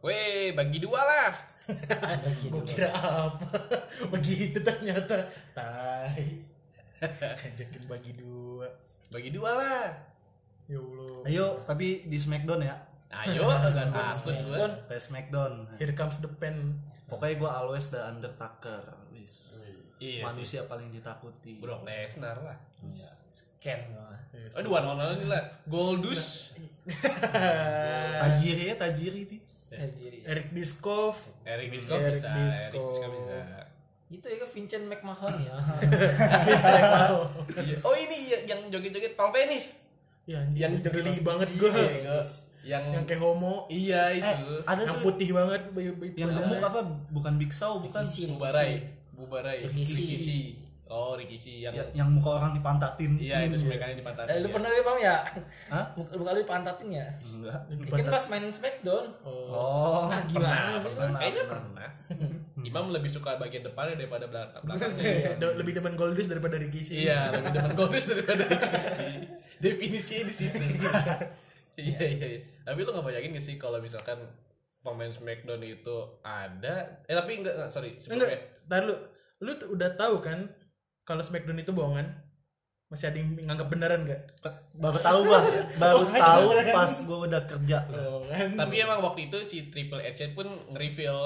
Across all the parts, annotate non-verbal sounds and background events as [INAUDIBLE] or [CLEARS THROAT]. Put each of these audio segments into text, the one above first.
Weh, bagi dua lah. Gue kira apa? [LAUGHS] Begitu ternyata. Tai. [LAUGHS] Ajakin bagi dua. Bagi dua lah. Ya Allah. Ayo, tapi di Smackdown ya. Ayo, enggak gue disebut gue. Smackdown. Kayak Smackdown. Here comes the pen. Pokoknya gue always the Undertaker. Wis. Iya sih. Manusia paling ditakuti. Brock Lesnar lah. Scan gua. Aduh, one one lah. Goldust. [LAUGHS] Tajiri ya, tajiri nih. Tajiri. Eric Biskov. Eric Biscoff Eric bisa. Biscoff. Eric Biscoff bisa. Itu ya Vincent McMahon ya. [LAUGHS] Iya. Oh ini ya- yang joget-joget Val Venis. Ya. Yang geli banget gue. Iya, yang Yang kayak homo. iya itu. Eh, ada Yang tuh putih banget. bayi- bayi- yang gemuk apa? Bukan Big Show, bukan. Bubarai. Bubarai. Rikishi. Rikishi. Oh, Rikishi yang Ya, yang muka orang dipantatin. Iya, itu sebenarnya di pantat. Eh, lu pernah ya, Bang ya? Hah? Muka muka lu dipantatin ya? Enggak. Mungkin pas main Smackdown. Oh, Nah, gimana sih Kayaknya pernah. Imam lebih suka bagian depannya daripada belakang. Iya, [LAUGHS] do- lebih demen Goldust daripada Ricky sih. Iya, lebih demen Gomis daripada Rikishi. Definisinya di situ. [LAUGHS] Iya, iya, iya. Tapi lu gak bayangin gak sih kalau misalkan pemain Smackdown itu ada eh tapi enggak, enggak sorry Enggak, sebelumnya ntar lu, lu tuh udah tahu kan kalau Smackdown itu bohongan? Masih ada yang nganggap beneran gak? Baru tahu gua, baru tahu pas gua udah kerja. Oh, kan? Tapi emang waktu itu si Triple H pun nge-reveal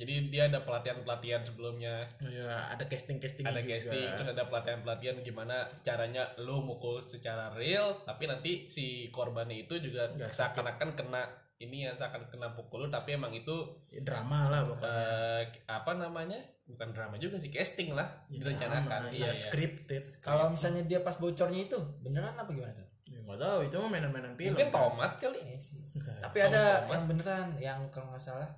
Jadi dia ada pelatihan-pelatihan sebelumnya Iya, ada casting-casting Ada juga. casting, terus ada pelatihan-pelatihan gimana caranya lo mukul secara real Tapi nanti si korbannya itu juga seakan-akan kena ini yang seakan kena pukul lu Tapi emang itu Ya, drama lah pokoknya. eh, apa namanya bukan drama juga sih casting lah direncanakan Iya, iya, iya. scripted. Kalau misalnya dia pas bocornya itu beneran apa gimana tuh? Ya, nggak tahu, itu mah mainan-mainan film. mungkin tomat kali Iya sih. Tapi ada tomat. yang beneran yang kalau nggak salah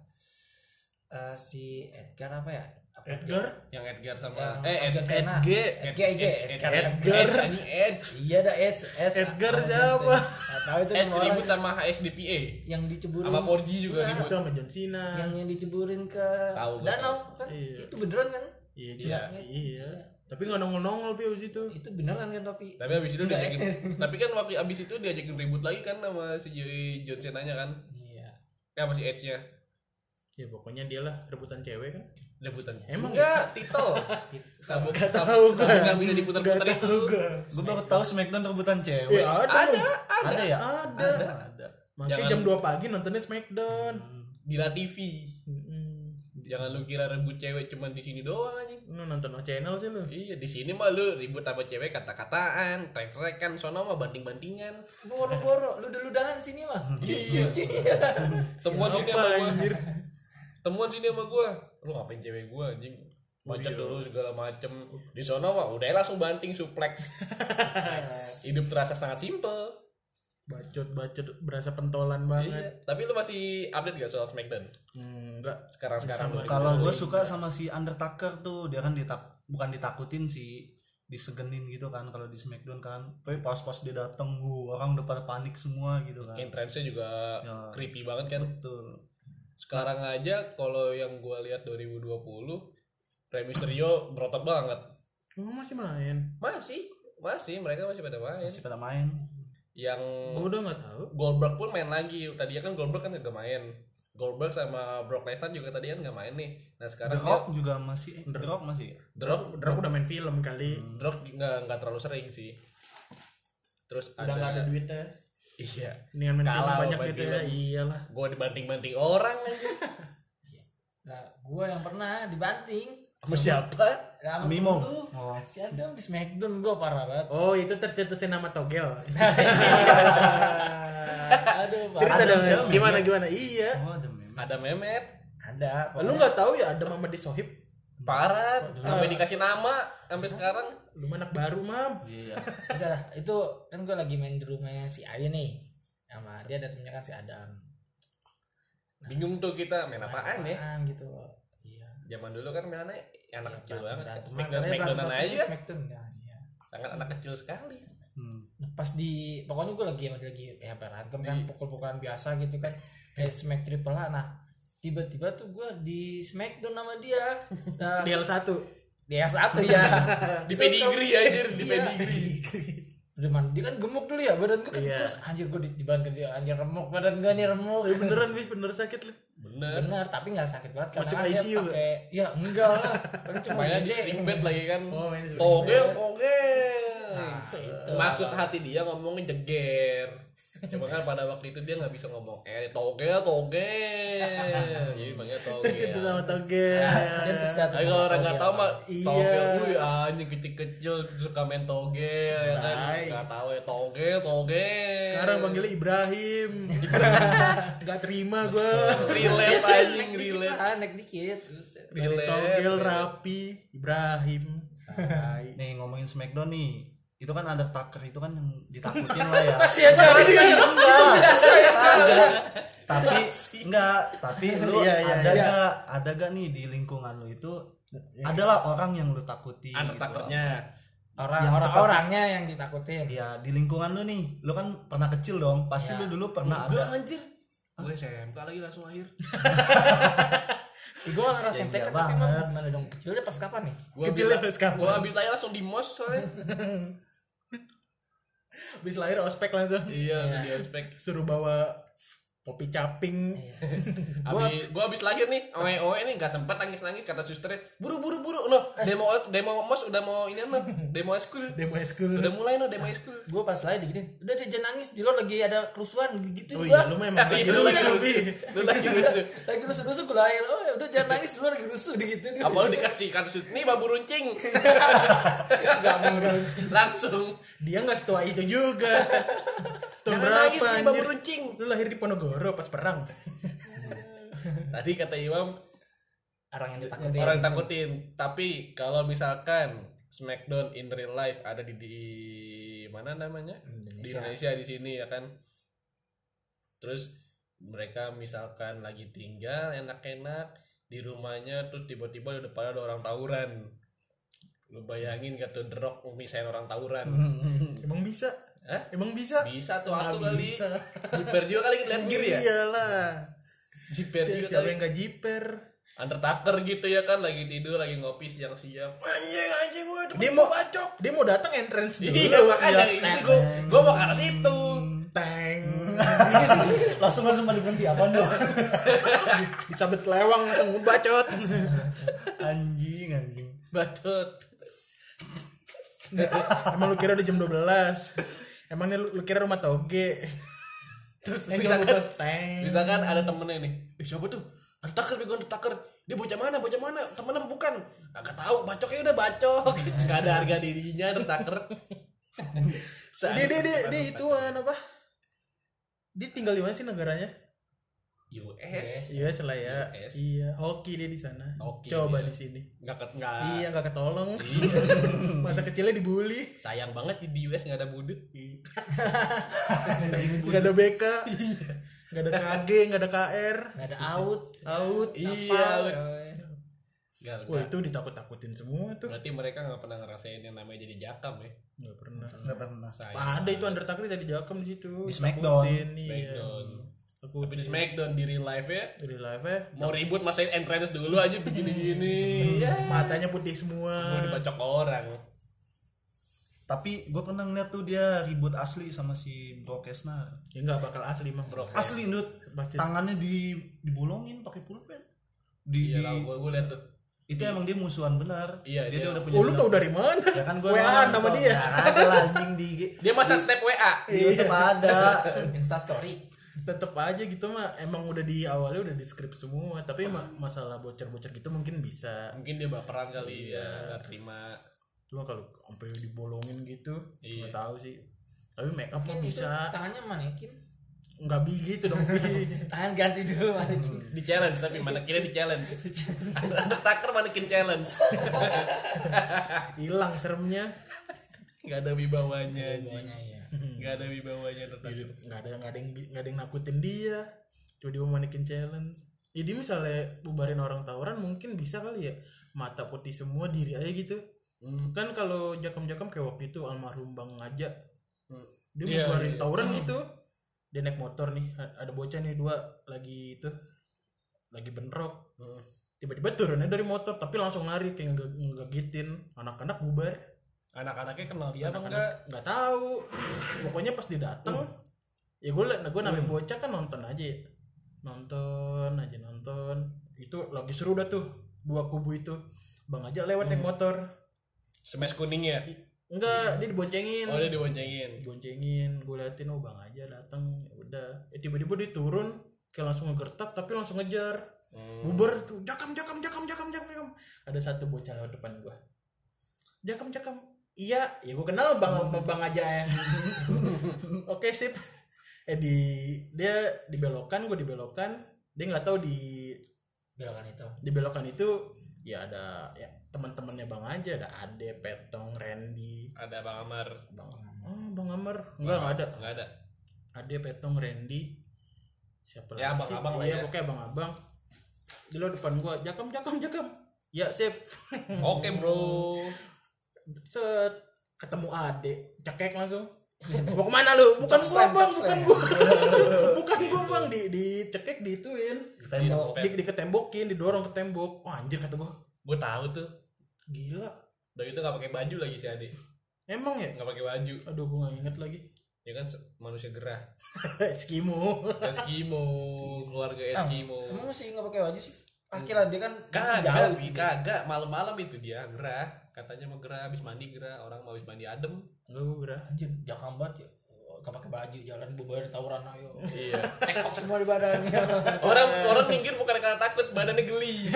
eh, si Edgar apa ya? Edgar? yang Edgar sama Yang eh Ed, John Cena. Edge Edge, Edge, Edgar. Edgar anjing Edge Iya ada Edge, Edge. Edgar siapa? Tahu itu Edge orang ribut sama HSDPA yang diceburin sama 4G juga Iya. ribut Itu sama John Cena. yang yang diceburin ke danau kan Iya. itu beneran kan Iya, Iya. iya. iya. Tapi nggak nongol-nongol Pi abis itu. itu beneran kan tapi tapi abis itu diajakin tapi kan waktu abis itu diajakin ribut lagi kan sama si John Cena nya kan iya ya masih Edge nya Ya pokoknya dia lah rebutan cewek kan. Rebutannya Emang enggak titel sabuk Gak sabuk tahu gua. yang bisa diputar-putar Gak itu. Gua baru tahu Smackdown rebutan cewek. Ya ada. ada ada Ada ya? Ada. Ada. Makanya Jangan- jam 2 pagi nontonnya Smackdown. di La TV jangan lu kira rebut cewek cuman di sini doang anjing Lu nonton channel sih lu. Iya di sini mah lu ribut sama cewek kata-kataan, trek-trekan, sono mah banting-bantingan. boro-boro lu dulu dangan sini mah Iya. [LAUGHS] Temuan sini sama Apa gua. anjir? Temuan sini sama gua. Lu ngapain cewek gua anjing? Macet iya. dulu segala macem Di sono mah udah langsung banting suplex [LAUGHS] Hidup terasa sangat simple Bacot-bacot berasa pentolan banget. Iya. Tapi lu masih update gak soal Smackdown? Hmm, enggak. Sekarang-sekarang Sama lu. Kalau gue suka sama si Undertaker tuh dia kan ditak bukan ditakutin sih disegenin gitu kan kalau di Smackdown kan. Tapi pas-pas dia dateng, uh, orang udah pada panik semua gitu kan. Entrance-nya juga Ya. creepy banget kan Betul. Sekarang aja kalau yang gua lihat 2020 Rey Mysterio berotot banget Oh, masih main. Masih, masih mereka masih pada main. Masih pada main. Yang Gua udah nggak tahu. Goldberg pun main lagi. Tadinya kan Goldberg kan gak main. Goldberg sama Brock Lesnar juga tadi kan gak main nih. Nah The sekarang Rock juga masih The Rock masih ya? The Rock, Drake udah main film kali. The Rock nggak nggak terlalu sering sih. Terus Udah nggak ada duitnya. Iya. Dengan main film Kalah banyak gitu ya. Iyalah. Gue dibanting-banting orang [LAUGHS] aja. nah gua yang pernah dibanting Sama siapa? Sama Mimo. dulu. Oh. si Adam di Smackdown gua parah banget Oh, itu tercetusnya nama Togel. [LAUGHS] aduh Cerita parah. Adam dong. Gimana gimana? Iya. Oh, ada meme. Ada Mehmet. ada Lu nggak tahu ya ada Mama di Parah. Sampai dikasih nama sampai sekarang. Lu anak baru, Mam. Iya. [LAUGHS] bisa lah itu kan gue lagi main di rumahnya si Arya nih sama dia ada temennya kan si Adam Bingung tuh kita main apaan ya? Apaan gitu iya Zaman dulu kan mainannya anak kecil banget. Smackdown berantem- aja. Smackdown ya iya. Sangat anak kecil sekali. Hmm. Nah, pas di pokoknya gue lagi lagi ya berantem kan Di- pukul-pukulan biasa gitu kan kayak smack triple A nah tiba-tiba tuh gue di smackdown sama dia. [LAUGHS] Nah, DL 1. dia yang satu. Ya [LAUGHS] Di pedigree kalau- anjir, di iya. pedigree. Cuman dia kan gemuk dulu ya badan gue kan Iya. terus anjir gue badan dia anjir remuk badan gue nih remuk. Ya beneran wih bener sakit lu. Bener. Benar tapi nggak sakit banget Masuk karena dia ICU pakai ya enggak lah. Kan cuma mainnya di gede. sling bed lagi kan. Oh, main di togel. Nah, itu. maksud hati dia ngomongnya jeger cuma kan pada waktu itu dia nggak bisa ngomong eh togel togel [LAUGHS] jadi panggil terus itu togel sama togel terus datang tapi kalau orang togel. nggak tahu mah Iya. togel wih anjing kecil-kecil suka main togel ya kan? Nggak tahu ya togel togel sekarang panggilnya Ibrahim. [LAUGHS] Nggak terima gue relate anjing relate. lah, naik dikit. Relate, togel relate. rapi Ibrahim. Nih ngomongin Smackdown nih itu kan ada Tucker itu kan yang ditakutin lah ya. [LAUGHS] Masih aja masih aja. enggak. Tapi enggak tapi lu Iya, iya, ada iya. gak ada gak nih di lingkungan lu itu adalah orang yang lu takuti anak gitu. takernya. Orang Yang orang orangnya yang ditakutin. Iya di lingkungan lu nih. Lu kan pernah kecil dong. Pasti Iya. lu dulu pernah Enggak ada. anjir. Gue SMK lagi langsung lahir. [LAUGHS] Gue gak ngerasain Ya, TK iya tapi gimana dong? Kecilnya pas kapan nih? Gua Kecilnya pas kapan? Gua abis lahir langsung di mos soalnya. [LAUGHS] Habis lahir ospek langsung iya, langsung di ospek. suruh bawa kopi caping. Abis, [LAUGHS] gua abis lahir nih, oe oe nih gak sempet nangis nangis kata susternya, buru buru buru, no demo demo mos udah mau ini no, demo school, demo school. Udah mulai no demo school. gue pas lahir diginin udah dia jangan nangis di luar lagi ada kerusuhan gitu oh gua. iya lu memang [LAUGHS] lagi Lu lagi lucu lucu, Bi. lu lagi lucu. lagi rusuh rusuh gue lahir. Oh udah jangan nangis di luar lagi rusuh gitu. Apa lu dikasih kasus nih babu runcing, [LAUGHS] nggak mungkin langsung. dia nggak setua itu juga Tahun Jangan berapa nangis nih babu runcing. lu lahir di Ponorogo pas perang. [LAUGHS] Tadi kata Imam orang yang ditakutin. orang takutin, tapi kalau misalkan Smackdown in real life ada di, di mana namanya? di Indonesia. Indonesia di sini ya kan? Terus mereka misalkan lagi tinggal enak-enak di rumahnya terus tiba-tiba di depan ada orang tawuran. Lu bayangin gak tuh derok misain orang tawuran. [LAUGHS] Emang bisa Hah? emang bisa? Bisa tuh aku kali. bisa. jiper juga kali kita lihat giri ya? Iyalah. Jiper juga siapa yang gak jiper? Undertaker gitu ya kan lagi tidur lagi ngopi siang-siang. Anjing anjing gue dia mau bacok. Dia mau datang entrance dulu. Iya makanya ini gue gue mau ke arah situ. Tank [LAUGHS] langsung langsung pada berhenti apa dong [LAUGHS] disabet lewang langsung bacot. Anjing anjing. Bacot. Emang lu kira udah jam 12 emangnya lu, lu kira rumah toge? [LAUGHS] Terus yang misalkan 12 tank misalkan ada temennya nih. Eh, siapa tuh? Undertaker bego Undertaker dia bocah mana bocah mana? Temen apa bukan. Agak tahu bacoknya udah bacok. [LAUGHS] Nggak ada harga dirinya Undertaker [LAUGHS] dia dia dia, dia ituan apa? Dia tinggal di mana sih negaranya US US lah ya. US. iya hoki dia di sana. Hoki coba dia. di sini. Nggak ket nggak. Iya nggak ketolong. Iya. [LAUGHS] masa kecilnya dibully. Sayang banget di US nggak ada budut. [LAUGHS] Nggak ada BK Iya. nggak ada KG nggak ada KR nggak ada out. Out iya Apa? nggak wah itu ditakut-takutin semua tuh. Berarti mereka nggak pernah ngerasain yang namanya jadi jakam ya? Nggak pernah. Nggak pernah. Sayang ada itu Undertaker tadi jakam di situ. Di Smackdown. Iya. Smackdown tapi Takutin. di Smackdown di real life ya Dari live ya mau ribut masain entrance dulu aja begini-gini. Ya matanya putih semua. Mau dibacok orang. Tapi gue pernah ngeliat tuh dia ribut asli sama si Brock Lesnar. Ya nggak bakal asli mah. Bro. asli Nut. Pasti- tangannya di dibolongin pakai pulpen. Di, iya di- lah gue gue liat tuh. Itu emang dia musuhan benar. Iya, dia, dia- udah punya oh lu tau dari mana? Ya kan gue WA nama dia. Ada lah anjing di dia masang step WA di YouTube ada. Insta story tetep aja gitu mah emang udah di awalnya udah di script semua. Tapi ma- masalah bocor-bocor gitu mungkin bisa. Mungkin dia baperan kali ya nggak terima. Cuma kalau sampai dibolongin gitu Iya. nggak tahu sih. Tapi make up mah bisa. tangannya manekin. Nggak begitu dong. Bi. [LAUGHS] tangan ganti dulu manekin. Di challenge tapi manekinnya di challenge. [LAUGHS] Undertaker manekin challenge. Hilang seremnya. Nggak ada wibawanya anjing. [LAUGHS] Nggak ada wibawanya Undertaker nggak ada nggak ada yang nggak ada yang nakutin dia. Coba dia mau manekin challenge. Jadi misalnya bubarin orang tawuran mungkin bisa kali ya. Mata putih semua diri aja gitu. Hmm. kan kalau jakam-jakam kayak waktu itu almarhum bang ngajak. Hmm. dia Iya, bubarin iya. tawuran gitu. Dia naik motor nih ada bocah nih dua. Lagi itu lagi bentrok. Hmm. tiba-tiba turunnya dari motor tapi langsung lari kayak nge- ngegitin. Anak-anak bubar Anak-anaknya kenal dia apa enggak? nggak tahu. Pokoknya pas dia dateng ya gue nah gue namanya bocah kan nonton aja. Ya. nonton aja nonton. Itu lagi seru dah tuh dua kubu itu. Bang aja lewat naik motor. Smash kuning ya? enggak dia diboncengin. Oh dia diboncengin. diboncengin gue liatin oh bang aja dateng ya udah. Eh, tiba-tiba dia turun kayak langsung ngegertak tapi langsung ngejar. Hmm. bubar tuh jakam jakam jakam jakam jakam jakam. Ada satu bocah lewat depan gua. Jakam jakam iya ya gua kenal bang sama bang aja ya [LAUGHS] oke sip eh di dia dibelokkan gua dibelokkan dia nggak tahu di Belokan itu. dibelokan itu ya ada ya teman-temannya bang aja ada Ade Petong Randy Ada Bang Amar. bang oh bang Amar enggak nggak ada Enggak ada. Ade Petong Randy siapa Ya, lagi sih? abang-abang lah iya ya. pokoknya abang-abang di lo depan gua jakam jakam jakam ya sip Oke, Bro. [LAUGHS] set ketemu Ade cekek langsung mau ke mana lu bukan gua bang bukan gua [LAUGHS] bukan gua bang di di cekek diituin tembok di, di ketembokin didorong ke tembok oh anjir kata gua Gue tahu tuh. gila Udah itu nggak pakai baju lagi si Ade. emang ya Nggak pakai baju. aduh gua nggak inget lagi Ya kan manusia gerah. [LAUGHS] Eskimo Eskimo, keluarga Eskimo. Emang masih nggak pakai baju sih? Akhirnya dia kan Kagak, gitu. kagak. Malam-malam itu dia gerah. Katanya mau gerah, habis mandi gerah. Orang mau habis mandi adem. enggak gua gerah Anjir, jakam banget ya. Gak pakai baju jalan bubar tawuran ayo. Iya. Tekok semua di badannya. [LAUGHS] orang orang minggir bukan karena takut, badannya geli.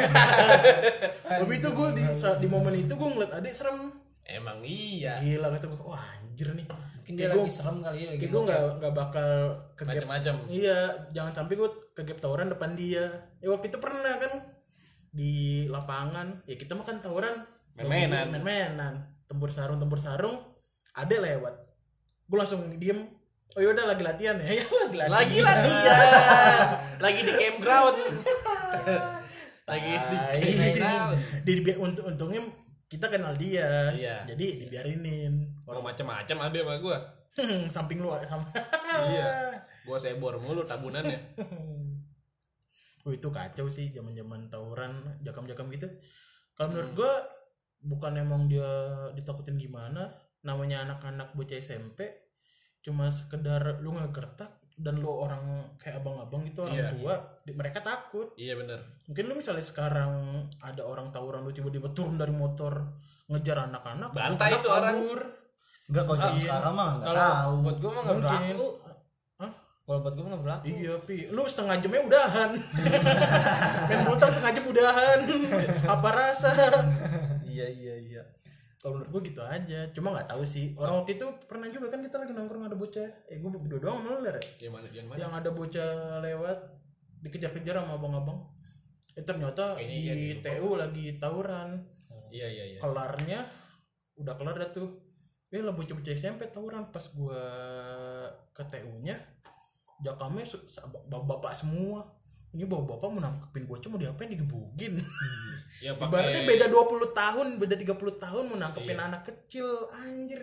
[LAUGHS] tapi itu gua di saat di momen itu gua ngeliat Ade serem Emang iya. gila kata gua wah anjir nih Mungkin dia Kayak lagi serem kali ya lagi. gue nggak nggak bakal kegap Macam-macam. iya jangan sampai gue kegap tawuran depan dia ya waktu itu pernah kan di lapangan ya kita makan tawuran Main-mainan. main-mainan tempur sarung tempur sarung ada lewat gue langsung diem oh yaudah lagi latihan ya [LAUGHS] ya lagi latihan Lagi latihan. Lagi di campground. [LAUGHS] Lagi di campground. di, di- unt- untungnya kita kenal dia Iya. jadi dibiarinin Orang macam-macam ada sama gua. [LAUGHS] samping lu sama Iya. Gua sebor mulu tabunannya. Oh itu kacau sih zaman-zaman tawuran jakam-jakam gitu. Kalau menurut gua bukan emang dia ditakutin gimana, namanya anak-anak bocah SMP cuma sekedar lu ngegertak dan lu orang kayak abang-abang gitu orang Iya. tua, di- mereka takut. Iya bener. Mungkin lu misalnya sekarang ada orang tawuran lu tiba-tiba turun dari motor ngejar anak-anak, Bantai anak-anak itu orang. kabur. enggak kalau zaman iya. sekarang mah enggak tahu buat gue mah nggak Mungkin. berlaku. Hah? Kalau buat gue mah nggak berlaku. Iya, Pi. Lu setengah jamnya udahan. [LAUGHS] Main bultang setengah jam udahan. [LAUGHS] Apa rasa? Iya iya iya Kalau menurut gue gitu aja. Cuma nggak tahu sih. Orang waktu itu pernah juga kan kita lagi nongkrong ada bocah. Eh, gue berdua doang meler ya. Gimana gimana? Yang ada bocah lewat dikejar-kejar sama abang-abang. Eh ternyata Kayaknya iya di deh, TU lagi tawuran. Iya iya iya. Kelarnya udah kelar dah tuh. Eh lah bocah-bocah SMP tawuran pas gua ke TU-nya jakamnya se- se- bapak-bapak semua. Ini bapak-bapak mau nangkepin bocah mau diapain digebukin. [LAUGHS] Ya Ibaratnya pakai beda 20 tahun, beda 30 tahun mau nangkepin Iya. anak kecil. Anjir.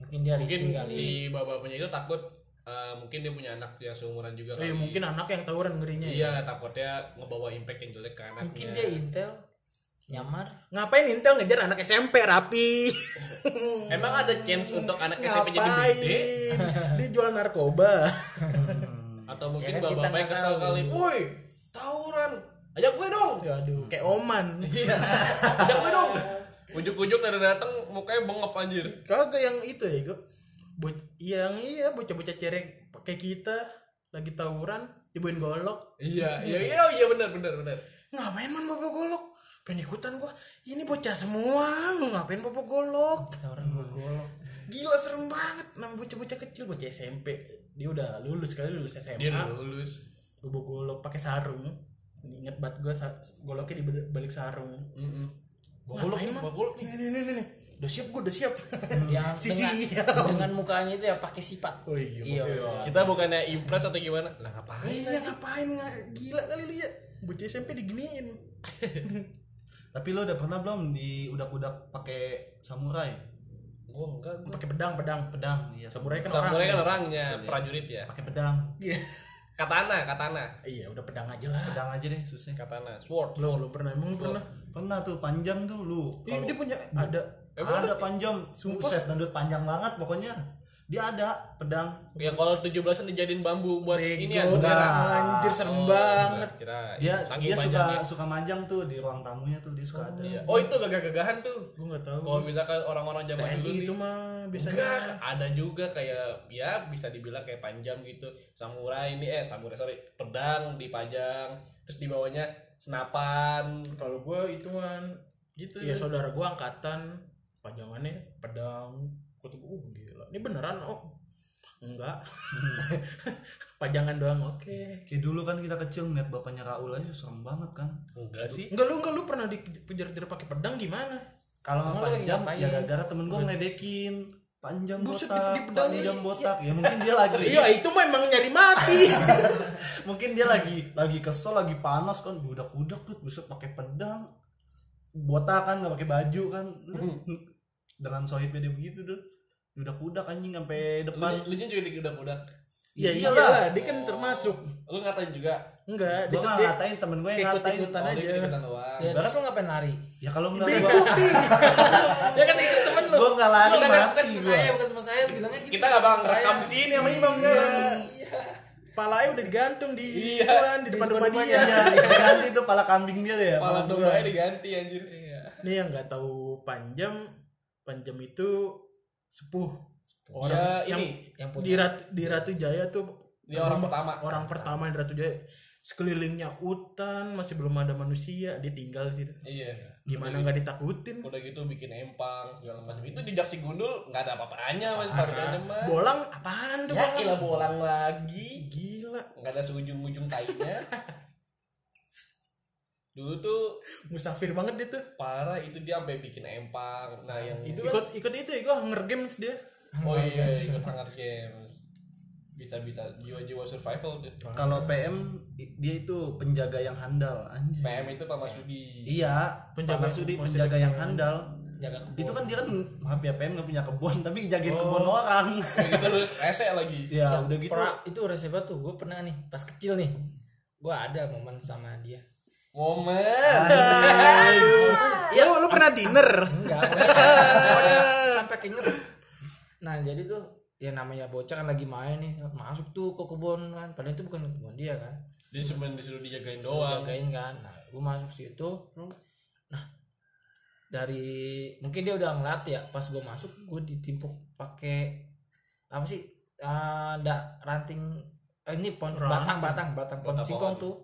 Mungkin dia mungkin kali. si bapak-bapaknya itu takut eh, mungkin dia punya anak yang seumuran juga Eh kali. mungkin anak yang tawuran ngerinya ya. Iya, takutnya ngebawa impact yang jelek ke anaknya. Mungkin dia intel nyamar. Ngapain Intel ngejar anak SMP rapi? Emang ada chance untuk anak SMP jadi Ngapain? BD? Dia jual narkoba. [LAUGHS] Atau mungkin Ya kan kita bapak-bapaknya nggak kesel tahu. kali. Woi, tawuran. Ajak gue dong. Aduh, kayak Oman. [LAUGHS] Iya. Ajak gue dong. Ujuk-ujuk dari datang mukanya bengep anjir. Kagak yang itu ya, gue. Bo yang iya bocah-bocah cerek kayak kita lagi tawuran dibawain golok. Iya, iya, iya, iya benar benar benar. Ngapain man bawa golok? Pengen ikutan gua. Ini bocah semua, ngapain bawa golok? Tawuran gue golok. Gila serem banget. Nama bocah-bocah kecil, bocah SMP. Dia udah lulus kali lulus SMA. Dia udah lulus. Bawa golok pakai sarung. Ingat banget gua sa- goloknya di balik sarung. Heeh. Bawa golok nih, golok nih. Nih, nih, nih. Udah siap gua, udah siap. [LAUGHS] Yang Si dengan, siap. dengan mukanya itu ya pakai sifat. Oh iya. Iya. iya. Kita bukannya impress atau gimana? Lah ngapain? Iya ngapain nggak gila kali lu ya bocah SMP diginiin [LAUGHS] tapi lo udah pernah belum di udak-udak pakai samurai Gua enggak, gua. pakai pedang pedang pedang. Iya samurai kan Samurai kan orang orangnya, prajurit ya. pakai pedang. Iya. [LAUGHS] Katana, katana. iya udah pedang aja lah pedang aja deh susah. Katana, sword. belum belum pernah emang lu pernah? Pernah tuh panjang tuh lu. Iya dia punya ada Emang ada panjang. Buset dangdut panjang banget pokoknya dia ada pedang Ya kalau 17-an dijadiin bambu buat ini ya. Bego, enggak. anjir serem Oh, banget. Kira dia dia suka suka majang tuh di ruang tamunya tuh dia suka ada Iya. Oh itu gagah-gagahan tuh. Gue nggak tahu. Kalau misalkan orang-orang zaman dulu nih, itu mah biasanya Enggak, ada juga kayak ya bisa dibilang kayak panjang gitu. Samurai ini eh samurai sorry, pedang dipajang, terus di bawahnya senapan. kalau gue ituan Gitu. ya saudara gue angkatan pajangannya pedang kata gue oh gila ini beneran oh enggak. [LAUGHS] Pajangan doang oke. Kayak dulu kan kita kecil ngeliat bapaknya Raul aja serem banget kan? Enggak sih. enggak lu enggak lu pernah dikejar-kejar pakai pedang gimana? Kalau panjang ya gara-gara temen gue ngeledekin. Panjang Buset, botak di- di pedang panjang ini. botak. Ya mungkin dia lagi iya itu mah emang nyari mati. [LAUGHS] Mungkin dia lagi lagi kesel lagi panas kan. Budak-budak tuh buset pakai pedang. Botak kan nggak pakai baju kan. [LAUGHS] Dengan sohibnya dia begitu tuh budak-budak anjing sampai depan. lu juga di udah ya Iyalah. iyalah dia kan termasuk. Lu ngatain juga. enggak dia, nggak dia ngatain temen gue yang ngatain. ikut-ikutan Oh, aja. ikutan doang. ya terus lu ngapain lari? Ya kalau nggak bego. gue Pi. [LAUGHS] ya kan ikut temen lu. Gue nggak lari Bukan- mati saya bukan temen saya bilangnya gitu. Kita nggak bakal rekam di sini sama Imam kan. palanya udah digantung di Iya, ituan, di depan rumah dia. Iya, ganti tuh pala kambing dia ya Kepala pala dombanya diganti anjir. nih yang nggak tahu panjam panjam itu sepuh Ya yang ini yang di punya Ratu, di Ratu Jaya tuh Dia orang pertama. orang pertama di Ratu Jaya sekelilingnya hutan masih belum ada manusia dia tinggal di situ Iya. gimana nggak ditakutin Udah gitu bikin empang segala macam. Itu di Jaksi Gundul nggak ada apa-apanya mas Parah. mah. bolang apaan tuh Ya bolang bolang lagi. gila Nggak ada seujung-ujung tainya. [LAUGHS] Dulu tuh musafir banget dia tuh parah itu dia sampai bikin empang. Nah yang itu ikut ikut itu ikut Hunger Games dia Oh iya ikut Hunger Games. Bisa-bisa jiwa-jiwa survival tuh. kalau PM dia itu penjaga yang handal anjing PM itu Pak Masudi. iya Penjaga- penjaga Sudi masih penjaga yang handal jaga kebun itu kan dia kan maaf ya PM nggak punya kebun [LAUGHS] tapi jagain Oh. kebun orang gitu terus rese lagi. ya udah gitu Pra- itu rese banget tuh gue pernah nih pas kecil nih gue ada momen sama dia Momen. Iya, lu, lu pernah dinner? enggak sampai keinget. Nah jadi tuh ya namanya bocah kan lagi main nih masuk tuh ke kebun kan. Padahal itu bukan kebun dia kan. Dia cuma disuruh dijagain doang. jagain kan. Nah gue masuk situ. Nah dari mungkin dia udah ngeliat ya pas gue masuk gue ditimpuk pakai apa sih ada ranting eh, ini pohon batang batang batang pohon Batang singkong pohon. tuh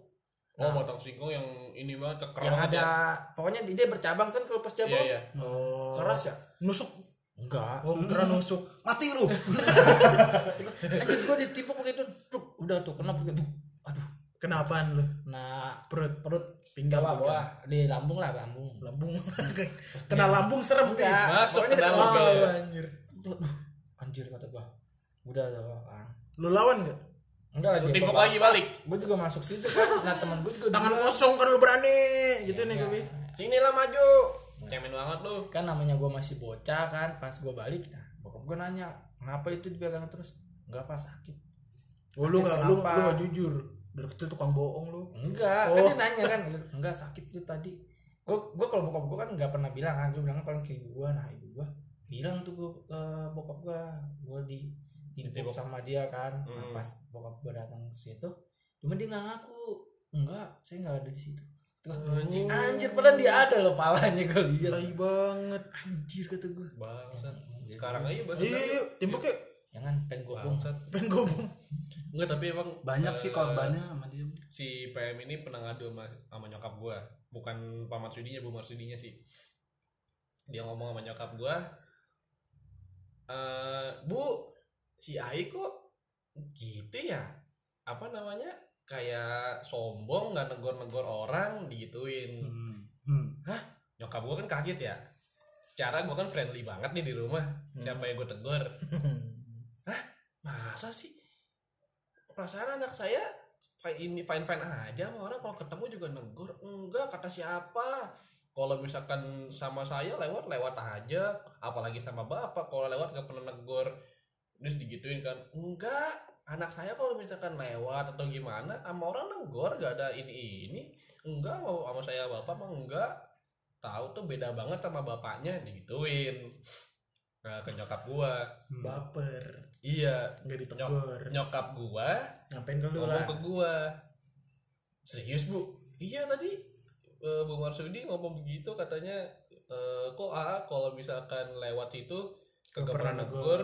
Oh, batang singkong yang ini banget cekram yang banget ada ya. pokoknya dia bercabang kan kalau pas Iya, cabang iya. Oh, keras ya? Nusuk. enggak. Oh, kira nusuk. mati lu. [LAUGHS] Anjir gue ditimpuk pakai itu. Duk, udah tuh kenapa Duk, aduh. Kenapaan lu? nah Perut, perut. Pinggang, bawah bawah. Di lambung lah lambung. Lambung. [LAUGHS] Kena lambung serem enggak. Masuk ke dalam. ya. Oh, anjir. Anjir kata gua. Udah tuh kan Lu lawan gak? Enggak timpuk bawa- lagi balik. gua juga masuk situ kan nah teman gua juga Tangan dua. kosong kan lu berani. Gitu Iya, nih gue. Pi. Sini lah maju. Cemen banget lu. kan namanya gua masih bocah kan pas gua balik nah bokap gua nanya kenapa itu dipegang terus enggak apa sakit Oh, lu gak, lu, lu gak jujur. Dari kecil tukang bohong lu. enggak Oh. kan dia nanya kan enggak sakit itu tadi gua gua kalau bokap gua kan nggak pernah bilang kan gua bilang paling ke ibu gua nah ibu gua bilang tuh gua ke bokap gua gua di Timpuk sama dia kan Nah, Hmm. pas bokap gua datang ke situ cuma dia nggak ngaku enggak saya nggak ada di situ Tuh, anjir, anjir padahal dia ada loh palanya gua lihat Tai banget. anjir kata gua Bangsat. Sekarang aja bahas Iya, iya, iya. Timpuk ya. jangan pen gobong gobong. Enggak tapi emang banyak sih eh, korbannya sama dia si PM ini pernah ngadu sama, sama nyokap gua bukan Pak Marsudinya Bu Marsudinya sih dia ngomong sama nyokap gua eh Bu si Ai kok gitu ya apa namanya kayak sombong nggak negor-negor orang digituin hmm. Hmm. nyokap gua kan kaget ya secara gua kan friendly banget nih di rumah siapa yang gua tegur [LAUGHS] Hah? Masa sih? Perasaan anak saya ini fine fine aja sama orang kalau ketemu juga negur. Enggak kata siapa? Kalau misalkan sama saya lewat lewat aja, apalagi sama bapak kalau lewat gak pernah negur. Terus digituin kan? Enggak, anak saya kalau misalkan lewat atau gimana sama orang negor gak ada ini ini. Enggak mau sama saya bapak mah enggak. tahu tuh beda banget sama bapaknya digituin. Nah, ke nyokap gua. Baper. Iya. Nggak ditegur. nyokap gua ngapain ke lu ngomong lah? ke gua. Serius bu? Iya tadi eh, bu Marsudi ngomong begitu katanya eh, kok ah kalau misalkan lewat situ Nggak kagak pernah pernah negur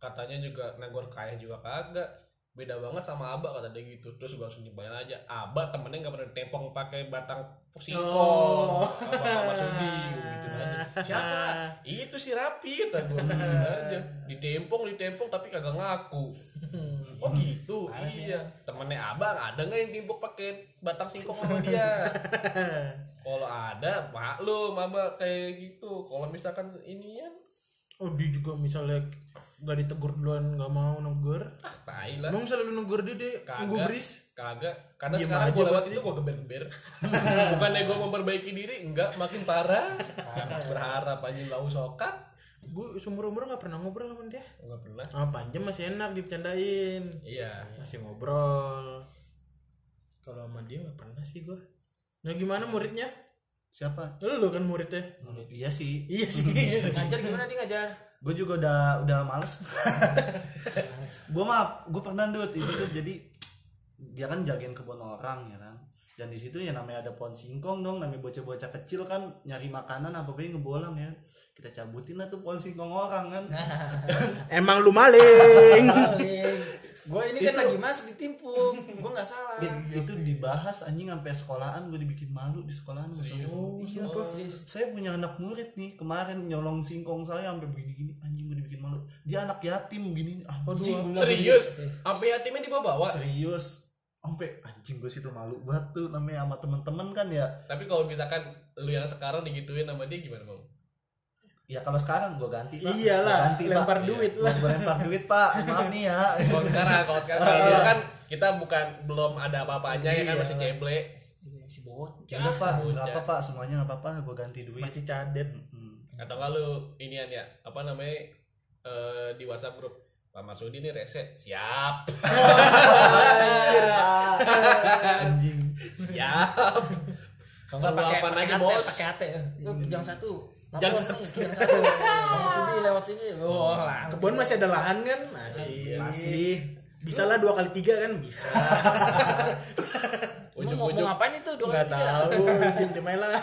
katanya juga negur kaya juga kagak. Beda banget sama abah kata dia gitu. Terus gua langsung nyebarin aja. Abah temennya nggak pernah ditempong pakai batang singkong Oh. sama Pak Marsudi gua gituin aja. Siapa? [LAUGHS] Itu si Rapi kata gituin aja. Ditempong ditempong tapi kagak ngaku. [LAUGHS] Oh gitu. Iya. temennya abang ada nggak yang timpuk pakai batang singkong sama [LAUGHS] dia. Kalau ada maklum abang kayak gitu. Kalau misalkan ini ya. Oh dia juga misalnya nggak ditegur duluan nggak mau negur. Ah tai lah. Emang selalu negur dia deh Kagak. gubris kagak. Karena Diem sekarang aja gue lewat pasti. itu gue geber-geber. [LAUGHS] Bukannya gue memperbaiki diri enggak makin parah. Berharap aja lau sokat gue seumur umur nggak pernah ngobrol sama dia. Enggak pernah. Ah panjang masih enak dibicarain iya. Masih ngobrol. Kalau sama dia nggak pernah sih gue nah gimana muridnya? Siapa? Lu kan muridnya. Iya sih. Iya sih. Ngajar gimana dia ngajar gue juga udah udah males. [LAUGHS] Gue mah gue pernah dud itu tuh. Jadi dia kan jagain kebun orang ya kan dan di situ ya namanya ada pohon singkong dong namanya bocah-bocah kecil kan nyari makanan apa apa ngebolang ya. Kita cabutin lah tuh pohon singkong orang kan. [LAUGHS] Emang lu maling. Gue ini kan Itu- lagi masuk ditimpung gue nggak salah. It- itu dibahas anjing sampai sekolahan gue dibikin malu di sekolahan Serius? oh, iya Oh, bos serius. saya punya anak murid nih kemarin nyolong singkong saya sampai begini-gini. Anjing gue dibikin malu. Dia anak yatim begini anjing serius? Sampai yatimnya dibawa-bawa? Serius sampai anjing gue situ malu banget tuh namanya sama temen-temen kan ya. Tapi kalau misalkan lu yang sekarang digituin sama dia gimana bang? Ya kalau sekarang gue ganti pak. Iyalah Gua ganti lempar pak duit Gua- lah. gua lempar duit pak. Maaf nih ya. [LAUGHS] Kalau sekarang kalau sekarang kalau dulu kan kita bukan belum ada apa-apanya ya kan Iya. masih ceble. Si bocah. Ya udah pak. Nggak apa pak. Semuanya nggak apa-apa. Gue ganti duit. Masih cadet. Hmm. atau lu inian ya apa namanya eh, di WhatsApp grup Pak Marsudi nih rese siap. Anjir, anjing. Siap. Perlu pakai aja, AT bos? pakai AT Lu kijang satu Jang Lapor nih, kijang satu. Bang [LAUGHS] Sudi lewat sini. Oh langsung. kebun masih ada lahan kan? Masih. Masih. Bisa lah dua kali tiga kan? Bisa. [LAUGHS] Emang mau, mau ujuk-ujuk. ngapain itu? Dua kali tiga? tahu. [LAUGHS] Diem lah.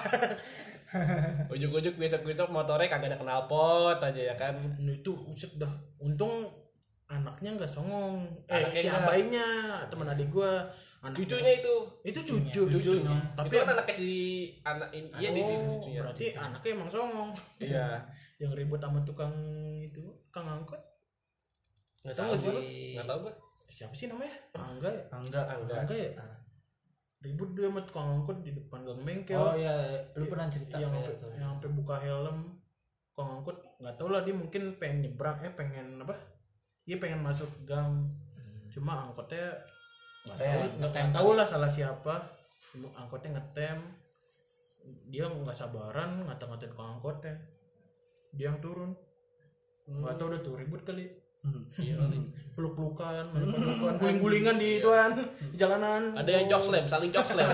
Ujuk-ujuk besok-besok motornya kagak ada knalpot aja ya kan? Nah, itu uset dah. Untung anaknya nggak songong. Eh Anaknya si abainya teman adik gua. Anaknya- cucunya itu. Itu cucu cucunya. tapi itu kan anaknya si anak ini iya di Oh, cucunya. berarti anaknya emang songong. Iya. [LAUGHS] Yang ribut sama tukang itu kang angkot? Nggak Tahu sih, nggak tahu gua. Siapa sih namanya? Angga ya? Enggak Angga. angga ya? Ribut dia sama tukang angkot di depan gang bengkel. Oh iya lu pernah cerita? Yang kayak sampai yang sampai buka helm tukang angkot. Nggak tahu lah dia mungkin pengen nyebrang eh pengen apa dia pengen masuk gang cuma angkotnya Ngetem. nggak tahu lah salah siapa. Angkotnya ngetem. Dia nggak sabaran ngata-ngatain tukang angkotnya. Dia yang turun. Nggak tahu udah tuh ribut kali. Hmm. [LAUGHS] iya peluk-pelukan [LAUGHS] pelukan guling-gulingan di ituan di jalanan. Ada yang jok slam saling jok slam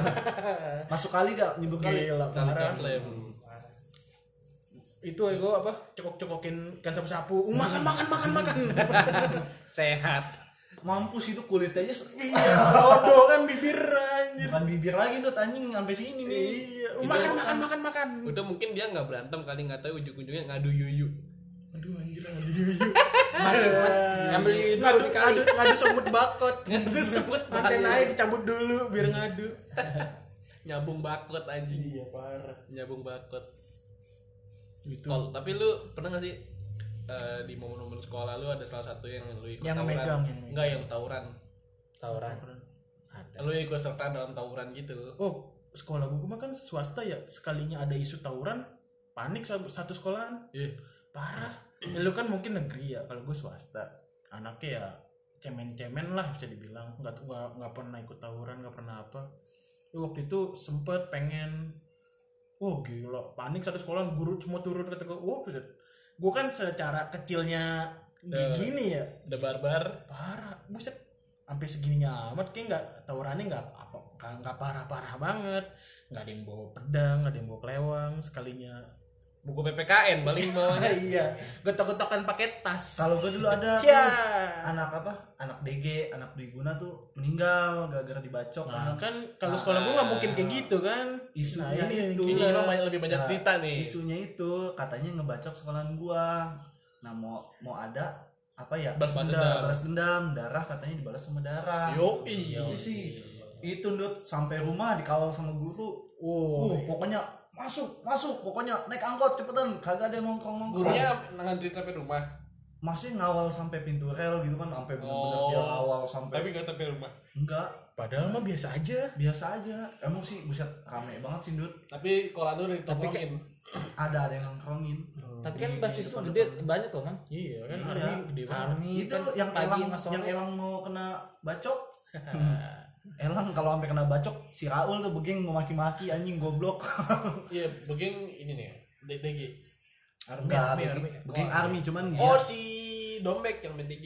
[LAUGHS] masuk kali gak nyebut kali. Gila saling parah. jok slam itu ego apa? Cokok-cokokin kan sapu-sapu. Makan makan makan makan. [LAUGHS] Sehat. Mampus itu kulitnya aja iya bodoh kan bibir anjir. Bukan bibir lagi dot anjing sampai sini nih. Iya. Makan makan makan makan. Udah mungkin dia nggak berantem kali nggak tahu ujung-ujungnya ngadu yuyu. Aduh anjir ngadu yuyu. [LAUGHS] Ngambil dulu ngadu ngadu ngadu semut bakot. [LAUGHS] Ngadu semut aja dicabut dulu biar ngadu. Nyambung bakot anjing. Iya parah. Nyambung bakot gitu. Kol, tapi lu pernah gak sih eh, di momen-momen sekolah lu ada salah satu yang lu ikut Yang tawuran? megang, yang megang. enggak yang tawuran. Tawuran. Ada. Lu ikut serta dalam tawuran gitu? Oh sekolah gua mah kan swasta ya sekalinya ada isu tawuran panik satu satu sekolahan. Iya parah. Ya, lu kan mungkin negeri ya kalau gue swasta. Anaknya ya cemen-cemen lah bisa dibilang. Nggak nggak nggak pernah ikut tawuran nggak pernah apa. Waktu itu sempet pengen oh gila. Panik satu sekolah guru semua turun kata gue oh gue kan secara kecilnya gini ya. udah barbar. Parah. Buset. Sampai segininya amat kayak nggak tawurannya nggak apa nggak parah-parah banget. Nggak ada yang bawa pedang nggak ada yang bawa kelewang sekalinya buku PPKN paling bawahnya [LAUGHS] iya getok-getokan pakai tas Kalau gue dulu ada ya tuh, anak apa? Anak DG, anak Diguna tuh meninggal gara-gara dibacok nah, kan. kan kalau sekolah gua nggak mungkin kayak gitu kan Isunya nah, ini itu. ini gila. emang banyak- lebih banyak Nah, cerita nih Isunya itu katanya ngebacok sekolahan gua. Nah, mau mau ada apa ya? Balas dendam. dendam. Balas dendam, darah katanya dibalas sama darah. yo Itu iya sih. Itu Dut sampai rumah dikawal sama guru. wow Uh, pokoknya masuk, masuk, pokoknya naik angkot cepetan, kagak ada yang nongkrong-nongkrong. gurunya nganterin sampai rumah Maksudnya ngawal sampai pintu rel gitu kan, sampai bener-bener Oh. dia ngawal sampai tapi nggak sampai rumah enggak, padahal mah biasa aja biasa aja. Emang sih buset rame banget sih Dut. tapi kalau lu Tapi ditongkrongin Ada ada yang nongkrongin. Tapi kan Di- basis tuh gede depan. banyak loh man. iya kan Iya. army gede banget Army itu kan yang pagi elang yang elang mau kena bacok [LAUGHS] elang kalau sampai kena bacok si Raul tuh beging mau maki-maki anjing goblok. [LAUGHS] Iya begini ini nih DG army enggak army army. beging Wah. army cuman dia oh si dombek yang main DG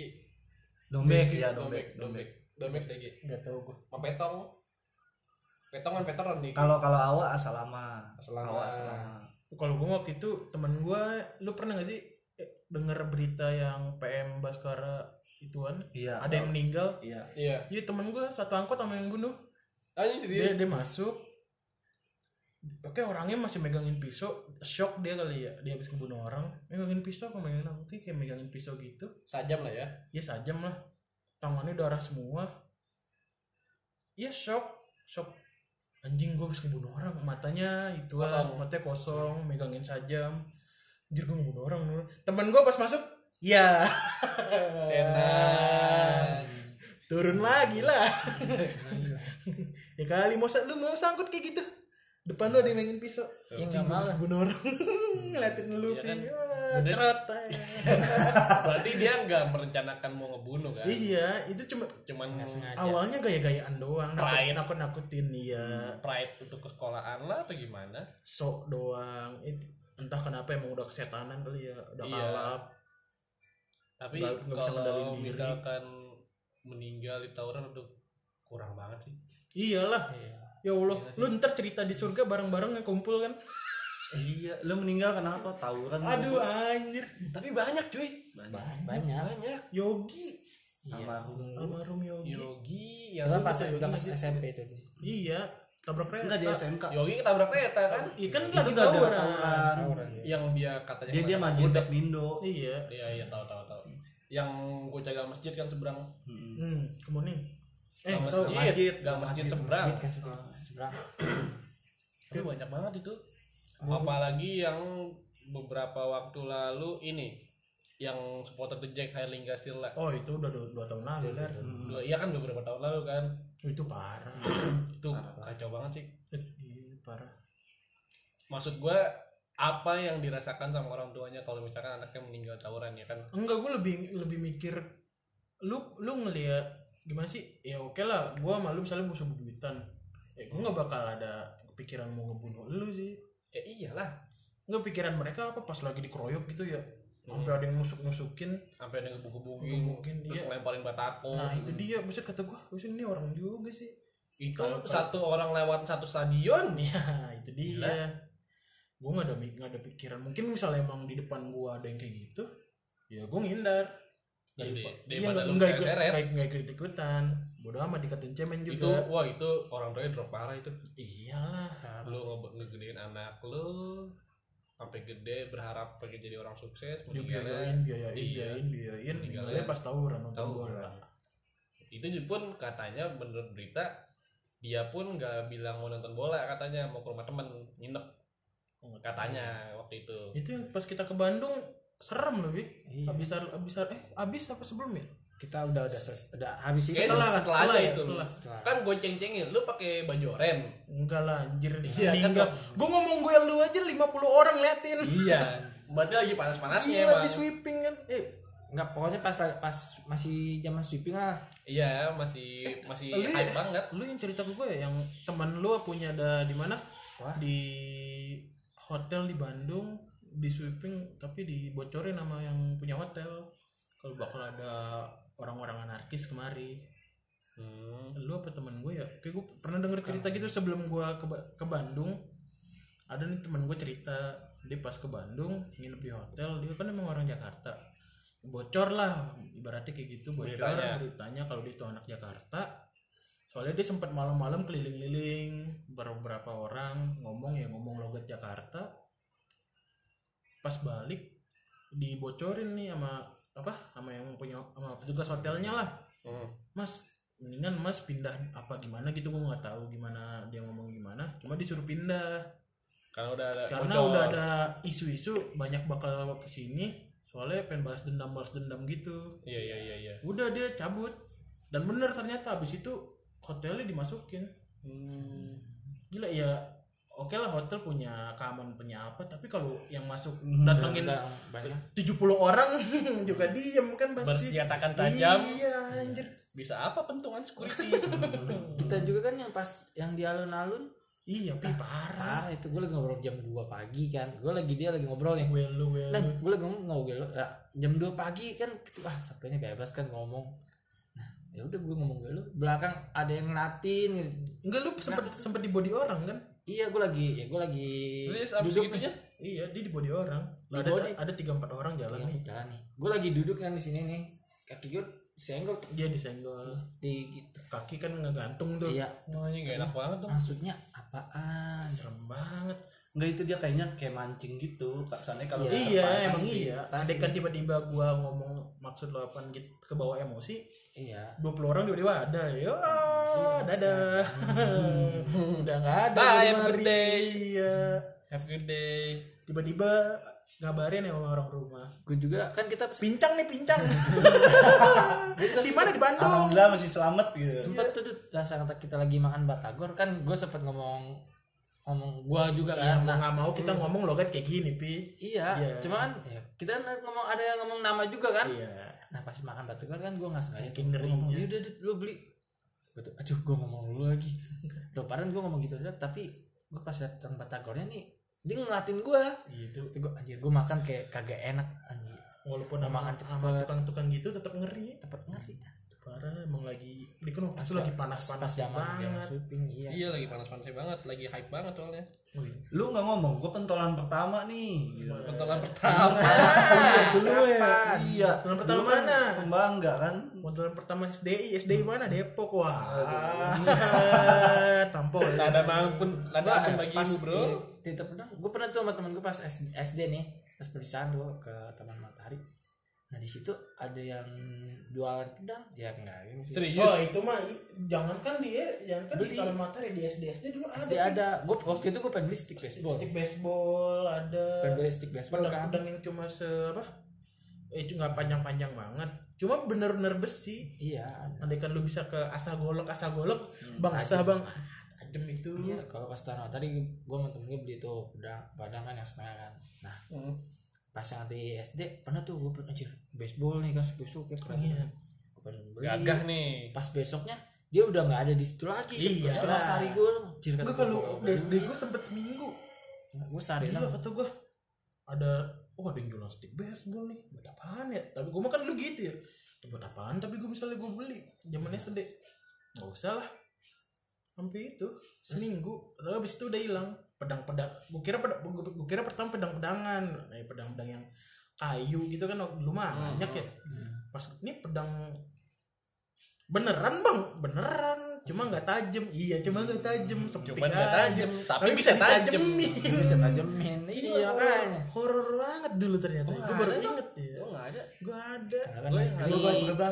dombek ya dombek dombek. Dombek. DG nggak tahu gua. Sama petong. Petong kan veteran nih. Kalau kalau awak asal lama Asal lama. awak asal lama kalau gua waktu itu temen gua lu pernah gak sih eh, denger berita yang PM Baskara ituan iya ada yang meninggal. Iya. Iya. Iya temen gua satu angkot sama yang bunuh. Anjing dia serius? Dia masuk. Oke orangnya masih megangin pisau. Shock dia kali ya dia habis ngebunuh orang. Megangin pisau kok megangin apa? Oke, kayak megangin pisau gitu. Sajam lah ya? Ya sajam lah. Tangannya darah semua. Ya shock. Shock. Anjing gue habis ngebunuh orang. Matanya itu Kosong. matanya kosong megangin sajam. Anjir gue ngebunuh orang teman gue pas masuk ya. Enak. Turun lagi lah. Ya kali mau sa- lu mau sangkut kayak gitu? Depan lu ada yang megangin pisau. Ya, anjing nggak gue habis malah. ngebunuh orang. [LAUGHS] Ngeliatin lu kan? Cerot aja. [LAUGHS] berarti dia nggak merencanakan mau ngebunuh kan? Iya itu cuma cuman Nggak sengaja. awalnya gaya-gayaan doang. Pride. nakut nakutin dia pride untuk ke sekolahan lah atau gimana? Sok doang. Itu entah kenapa emang udah kesetanan kali ya udah Iya. kalap tapi Nggak- nggak bisa ngendalin kalau diri. misalkan meninggal di tawuran udah kurang banget sih. Iyalah. Iya. ya allah. Iya sih. lu ntar cerita di surga bareng-bareng kumpul kan? Iya lu meninggal kenapa tawuran aduh anjir. Tapi banyak cuy. Banyak. Banyak. banyak. Yogi. Iya. Almarhum. almarhum yogi. Yogi yang kan pas Yogi udah. SMP itu. iya tabrak kereta. Enggak di SMK Yogi ketabrak kereta kan? Iya kan itu lagi gak ada tawuran. tawuran. Tawuran ya. yang dia katanya dia dia maju budak. dak Nindo. Iya. Iya iya tahu tahu tahu yang gue jaga masjid kan seberang. Mm-mm. hmm kemudian eh Gang tahu masjid, masjid, gang masjid masjid, seberang. Masjid kan sebelah. sebelah. [CLEARS THROAT] tapi banyak banget itu. Apalagi yang beberapa waktu lalu ini yang supporter The Jack Hairlingga Sirla oh itu udah dua, dua tahun lalu Ler. Dua, iya kan beberapa tahun lalu kan. Itu parah. [CLEARS THROAT] Itu kacau banget sih. Eh, iya, parah. Maksud gue apa yang dirasakan sama orang tuanya kalau misalkan anaknya meninggal tawuran ya kan? Enggak gue lebih lebih mikir lu lu ngelihat gimana sih? Ya oke lah gue sama lu misalnya musuh bebuyutan ya gue nggak bakal ada kepikiran mau ngebunuh lu sih. Ya iyalah. Nggak pikiran mereka apa? Pas lagi dikeroyok gitu ya. Sampai ada yang nusuk nusukin sampai ada ngebuk-ngebukin Ngebukin, terus iya. ngelemparin batako nah itu dia. Buset kata gue ini orang juga sih? Itu Kalau- satu orang lewat satu stadion. Ya [LAUGHS] itu dia. Gila. Gue nggak ada nggak ada pikiran. Mungkin misalnya emang di depan gue ada yang kayak gitu ya gue ngindar. Daripada iya, lu nggak ikut nggak nggak ikut ikutan. Bodoh amat dikatain cemen itu juga. wah itu orang tuanya drop parah itu. Iyalah. Lu nge- ngegedein anak lu sampai gede berharap pengen jadi orang sukses dibiayain biayain Iya. biayain biayain. Meninggalnya meninggalnya pas tawuran nonton bola. Itu pun katanya menurut berita dia pun nggak bilang mau nonton bola katanya mau ke rumah temen nginep katanya waktu itu itu yang pas kita ke Bandung serem loh bi Iya. habis habis eh habis apa sebelum ya Kita udah udah ses- udah habis itu. Setelah, setelah, setelah ya, itu setelah. Setelah. kan gue ceng-cengin lu pakai baju oranye enggak lah anjir [LAUGHS] Iya, kan, gue ngomong gue lu aja 50 orang liatin iya berarti lagi panas-panasnya emang di sweeping kan eh Enggak, pokoknya pas pas masih zaman sweeping lah. iya masih masih lu hype ya? banget lu yang cerita ke gue ya yang teman lu punya ada di mana Wah. di hotel di Bandung di sweeping tapi dibocorin sama yang punya hotel. Kalau bakal ada orang-orang anarkis kemari. Hmm. lu apa temen gue ya? Kayak gue pernah denger cerita gitu sebelum gue ke, ke Bandung. Ada nih temen gue cerita dia pas ke Bandung nginep di hotel dia kan emang orang Jakarta. Bocor lah ibaratnya kayak gitu bocor Beritanya. beritanya, kalau dia itu anak Jakarta soalnya dia sempat malam-malam keliling-liling beberapa orang ngomong ya ngomong logat Jakarta pas balik dibocorin nih sama apa sama yang punya sama petugas hotelnya lah Hmm. mas mendingan mas pindah apa gimana gitu gue nggak tahu gimana dia ngomong gimana cuma disuruh pindah Karena udah ada karena bocor. udah ada isu-isu banyak bakal ke sini soalnya pengen balas dendam balas dendam gitu Iya iya iya iya. udah dia cabut dan bener ternyata habis itu hotelnya dimasukin. Hmm. gila ya oke lah hotel punya keamanan punya apa tapi kalau yang masuk Hmm, datengin banyak. 70 orang [LAUGHS] juga diem kan pasti Bersenjatakan tajam. iya anjir. Bisa apa pentungan security? [LAUGHS] kita juga kan yang pas yang di alun-alun. Iya pi parah. parah itu. Gue lagi ngobrol jam 2 pagi kan. Gue lagi dia lagi ngobrol nih. Gue lu gue lu gue lagi ngomong ngobrol lah, jam 2 pagi kan wah sampai ini bebas kan ngomong ya udah gue ngomong gue lu belakang ada yang ngelatin Enggak lu sempet sempet di body orang kan? iya gue lagi ya gue lagi Terus abis duduk segitunya? Iya, dia di body orang. Di ada body? ada tiga empat orang jalan nih nih. jalan nih gue lagi duduk kan di sini nih kaki gue senggol Dia disenggol. di gitu Kaki kan ngegantung tuh. iya Oh, ini gak enak banget dong. maksudnya apaan Serem banget. Enggak itu dia kayaknya kayak mancing gitu. Kak Sane kalau Iya, iya, emang iya. Andai kan tiba-tiba gua ngomong maksud lo apaan gitu ke bawah emosi, iya 20 orang tiba-tiba ada. Yo, dadah. [LAUGHS] Udah nggak ada. Bye, have a good day. Iya. Have a good day. Tiba-tiba ngabarin ya sama orang rumah. gue juga kan kita Pincang nih, pincang. [LAUGHS] di mana di Bandung? Alhamdulillah masih selamat gitu. sempet tuh Dut, pas saat kita lagi makan batagor kan gue sempet ngomong ngomong gue juga Ya, kan nah nggak mau kita ngomong logat kayak gini, Pi. iya Iya. cuma kan ya, kita kan ngomong ada yang ngomong nama juga kan Iya. nah pas makan batagor kan gue nggak sengaja tuh, gua ngomong Dut, lu beli gue tuh aduh gue ngomong dulu lagi lo padahal gue ngomong gitu Dut, tapi gue pas datang batagornya nih dia ngelatin gue Gitu. gue anjir gue makan kayak kagak enak anjir Walaupun sama, makan sama tukang-tukang gitu tetap ngeri. cepet ngeri Parah emang lagi di kan waktu itu lagi pas panas-panas zaman zaman banget. syuting iya Iya lagi panas-panasnya banget, lagi hype banget soalnya. Lu nggak ngomong, gue pentolan pertama nih. Gitu. Pentolan pertama. Dulu ya. Iya. Pentolan pertama kan mana? Pembangga kan. Motoran pertama SDI, SDI mana? Depok. Wah. Tampol. Ada mampun, ada ampun eh, bagimu pas bro. Tita Pedang gue pernah tuh sama temen gue pas SD, SD nih pas periksaan gue ke Taman nah di situ ada yang jualan pedang ya enggak ini sih Serius? Oh itu mah jangan kan dia, jangan kan di Beli. Taman Matahari di SD SD dulu ada. SD ada gue waktu itu gue pengen beli stick baseball Stick baseball ada. pengen beli stick baseball kan Pedang-pedang yang cuma se apa? Eh cuma nggak panjang-panjang banget. Cuma bener-bener besi. iya Andai kan lu bisa ke asah golok asah golok, Hmm, bang asah bang, ah, tajam itu. iya kalau pas Taman Matahari gue sama temen gue beli tuh pedang pedang kan yang setengah kan nah Hmm. Pas yang di SD pernah tuh gue pernah anjir baseball nih kan baseball kayak keren. Iya. Beli. Gagah nih. pas besoknya dia udah nggak ada di situ lagi. Iya. cuma sehari gue anjir Gue kalau di SD gue sempet seminggu. gue sehari lang kata gue ada oh ada yang jualan stick baseball nih. Buat apaan ya? Tapi gue makan dulu gitu ya. "Itu buat apaan tapi gue misalnya gue beli zaman SD nggak usah lah. Sampai itu seminggu. Terus habis itu udah hilang pedang-pedang gue kira pedang gue kira pertama pedang-pedangan nah, pedang-pedang yang kayu gitu kan dulu mah banyak ya pas ini pedang beneran bang beneran cuma nggak tajam iya cuma nggak tajam seperti Cuman nggak tajam, tapi bisa tajam. bisa tajemin iya makanya horor banget dulu ternyata Oh, gue baru inget ya Oh nggak ada. gue ada kan Gue negeri. ada.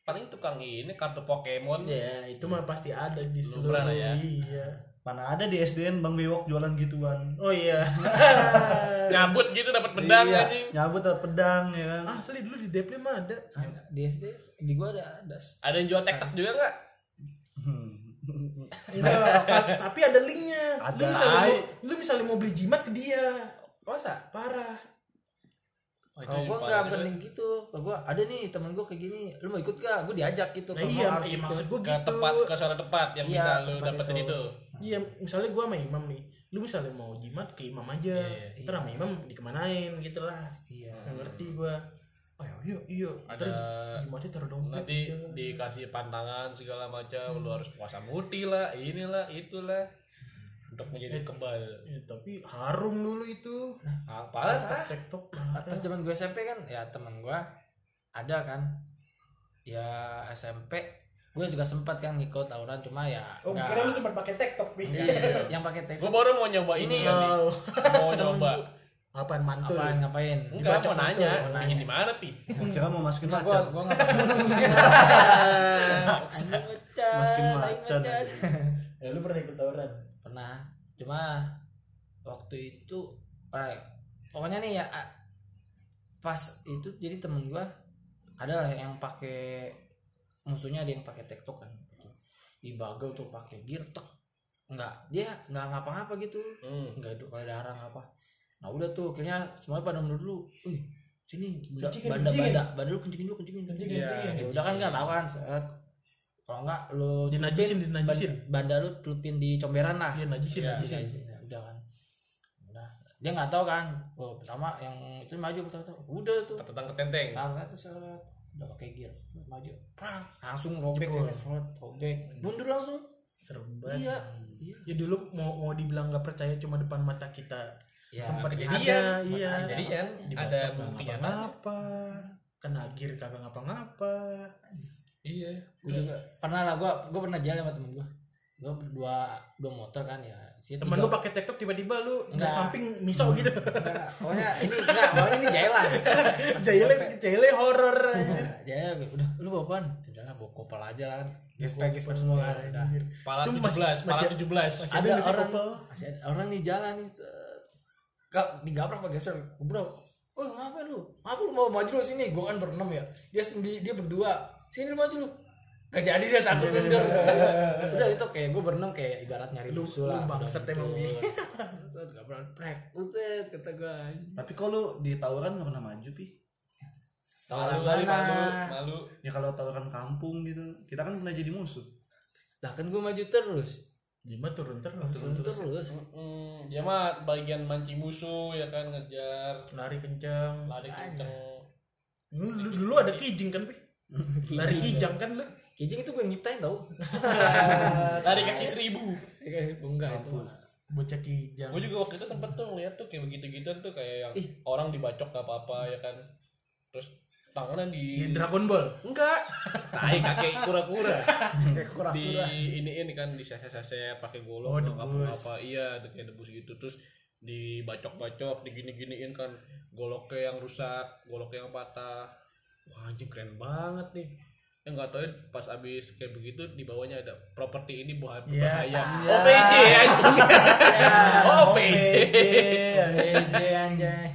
Paling tukang ini kartu Pokemon. ya itu mah pasti ada di Lu seluruh ya? iya Mana ada di SDN Bang Bewok jualan gituan. oh iya [LAUGHS] Nyabut gitu dapat pedang iya, anjing. Nyabut dapat pedang ya kan. ah, asli dulu di Depli mah ada Ada. di SD di gua ada ada Ada yang jual tek-tek juga nggak? Hmm. Enggak, ka- tapi ada linknya lu Ada. misalnya mau, lu misalnya mau beli jimat ke dia Masa? parah Oh, kalau gua parah nggak juga. penting gitu. Kalau gua ada nih temen gua kayak gini lu mau ikut gak gua diajak gitu. Nah iya, harus iya ikut. maksud gue ke gitu. tempat ke suara tempat yang Iya, bisa lu dapetin itu. itu. iya misalnya gue sama imam nih. Lu misalnya mau jimat ke imam aja. Iya, ntar sama imam dikemanain gitu lah iya. Nggak ngerti gue oh ya iya iya. Ada gimana taruh dompet nanti iya. dikasih pantangan segala macam lu harus puasa muti lah inilah itulah untuk menjadi kebal Ya, tapi harum dulu itu. Apa tiktok? Pas zaman gue SMP kan ya teman gue ada kan. Ya SMP gue juga sempat kan ngikut tawuran cuma ya oh nggak- kira lu sempat pakai tiktok pi [LAUGHS] yang pakai gue teknik baru mau nyoba ini ya nih. Mau [LAUGHS] nyoba. Apaan mantul? Apaan ngapain? Enggak mau nanya. ingin di mana pi? Kira mau masukin macan. gua enggak [LAUGHS] Masukin macan. ya lu pernah ikut tawuran Pernah. Cuma waktu itu eh, pokoknya nih ya pas itu jadi temen gua ada yang pakai musuhnya ada yang pakai tektok kan. Di bagel tuh pakai gear tek. Enggak, dia enggak ngapa-ngapa gitu. hmm. Enggak ada darah apa. Nah, udah tuh akhirnya semuanya pada mundur dulu. Wih, sini benda banda banda lu kencingin dulu kencingin Kencingin, kencingin. ya udah kan nggak tahu kan set. Kalau nggak lu Dinajisin, celupin, dinajisin. ban- banda lu di comberan lah. Iya najisin Iya, najisin. ya udah kan. Udah. Dia nggak tahu kan. Oh pertama yang itu maju pertama udah tuh. Ketentang ketenteng tangan tuh set. udah pakai gear set, maju. Prak, langsung robek set, robek. Mundur langsung. Serem banget. Iya iya. Ya dulu mau mau dibilang nggak percaya cuma depan mata kita ya sempat kejadian. ada iya. Kejadian ada nggak bukti nyata. ngapa-ngapa kena gear kagak ngapa-ngapa iya. Gua juga pernah lah gua gua pernah jalan sama temen gua. Gua dua dua motor kan ya. Si temen tiga- lu pakai tiktok tiba-tiba lu dari Enggak. samping miso gitu. Enggak, pokoknya ini enggak pokoknya ini jailan [LAUGHS] jahile jahile horor anjir. ya udah lu bawa apaan? Udah lah bawa kopel aja lah kan. Gespek gespek semua kan udah. pala 17 masih- pala 17 masih ada nggak orang masih ada orang nih jalan nih. Gak digaprak pakai geser? Bro oh ngapain lu? Apa lu mau maju lu sini? Gua kan berenam ya. Dia sendiri dia berdua. Sini lu maju lu. Gak jadi dia takut mundur udah itu kayak gue berenam kayak ibarat nyari Lu- musuh lu lah. bangsat Udah emang, gitu. [LAUGHS] Set, gak pernah. Prek Utet, kata gue tapi kalau di tawuran nggak pernah maju pi? Malu Tawaran kali malu mana? malu ya kalau tawuran kampung gitu. Kita kan pernah jadi musuh. Lah kan gue maju terus Jima turun terus turun terus. Hmm, ya mah bagian mancing musuh ya kan ngejar. Lari kencang lari kenceng. Dulu, dulu ada kijing kan pi? [LAUGHS] Lari kijang kan lu? Kijing itu gue nyiptain tau. [LAUGHS] Lari kaki seribu. Enggak itu bocah kijang. Gue juga waktu itu sempet tuh ngeliat tuh kayak begitu gituan tuh kayak yang Ih. orang dibacok gak apa-apa ya kan. Terus tangannya di di Dragon Ball? Enggak. Tai kakek kura-kura. Di ini ini kan di saset-saset pakai golok Oh, debus. apa iya kayak debus gitu. Terus dibacok-bacok digini-giniin kan. Goloknya yang rusak goloknya yang patah. Wah anjing keren banget nih. Yang nggak tahu ya, pas abis kayak begitu di bawahnya ada properti ini buat Iya, berbahaya. iya. OVJ anjing. Oh OVJ Ede anjay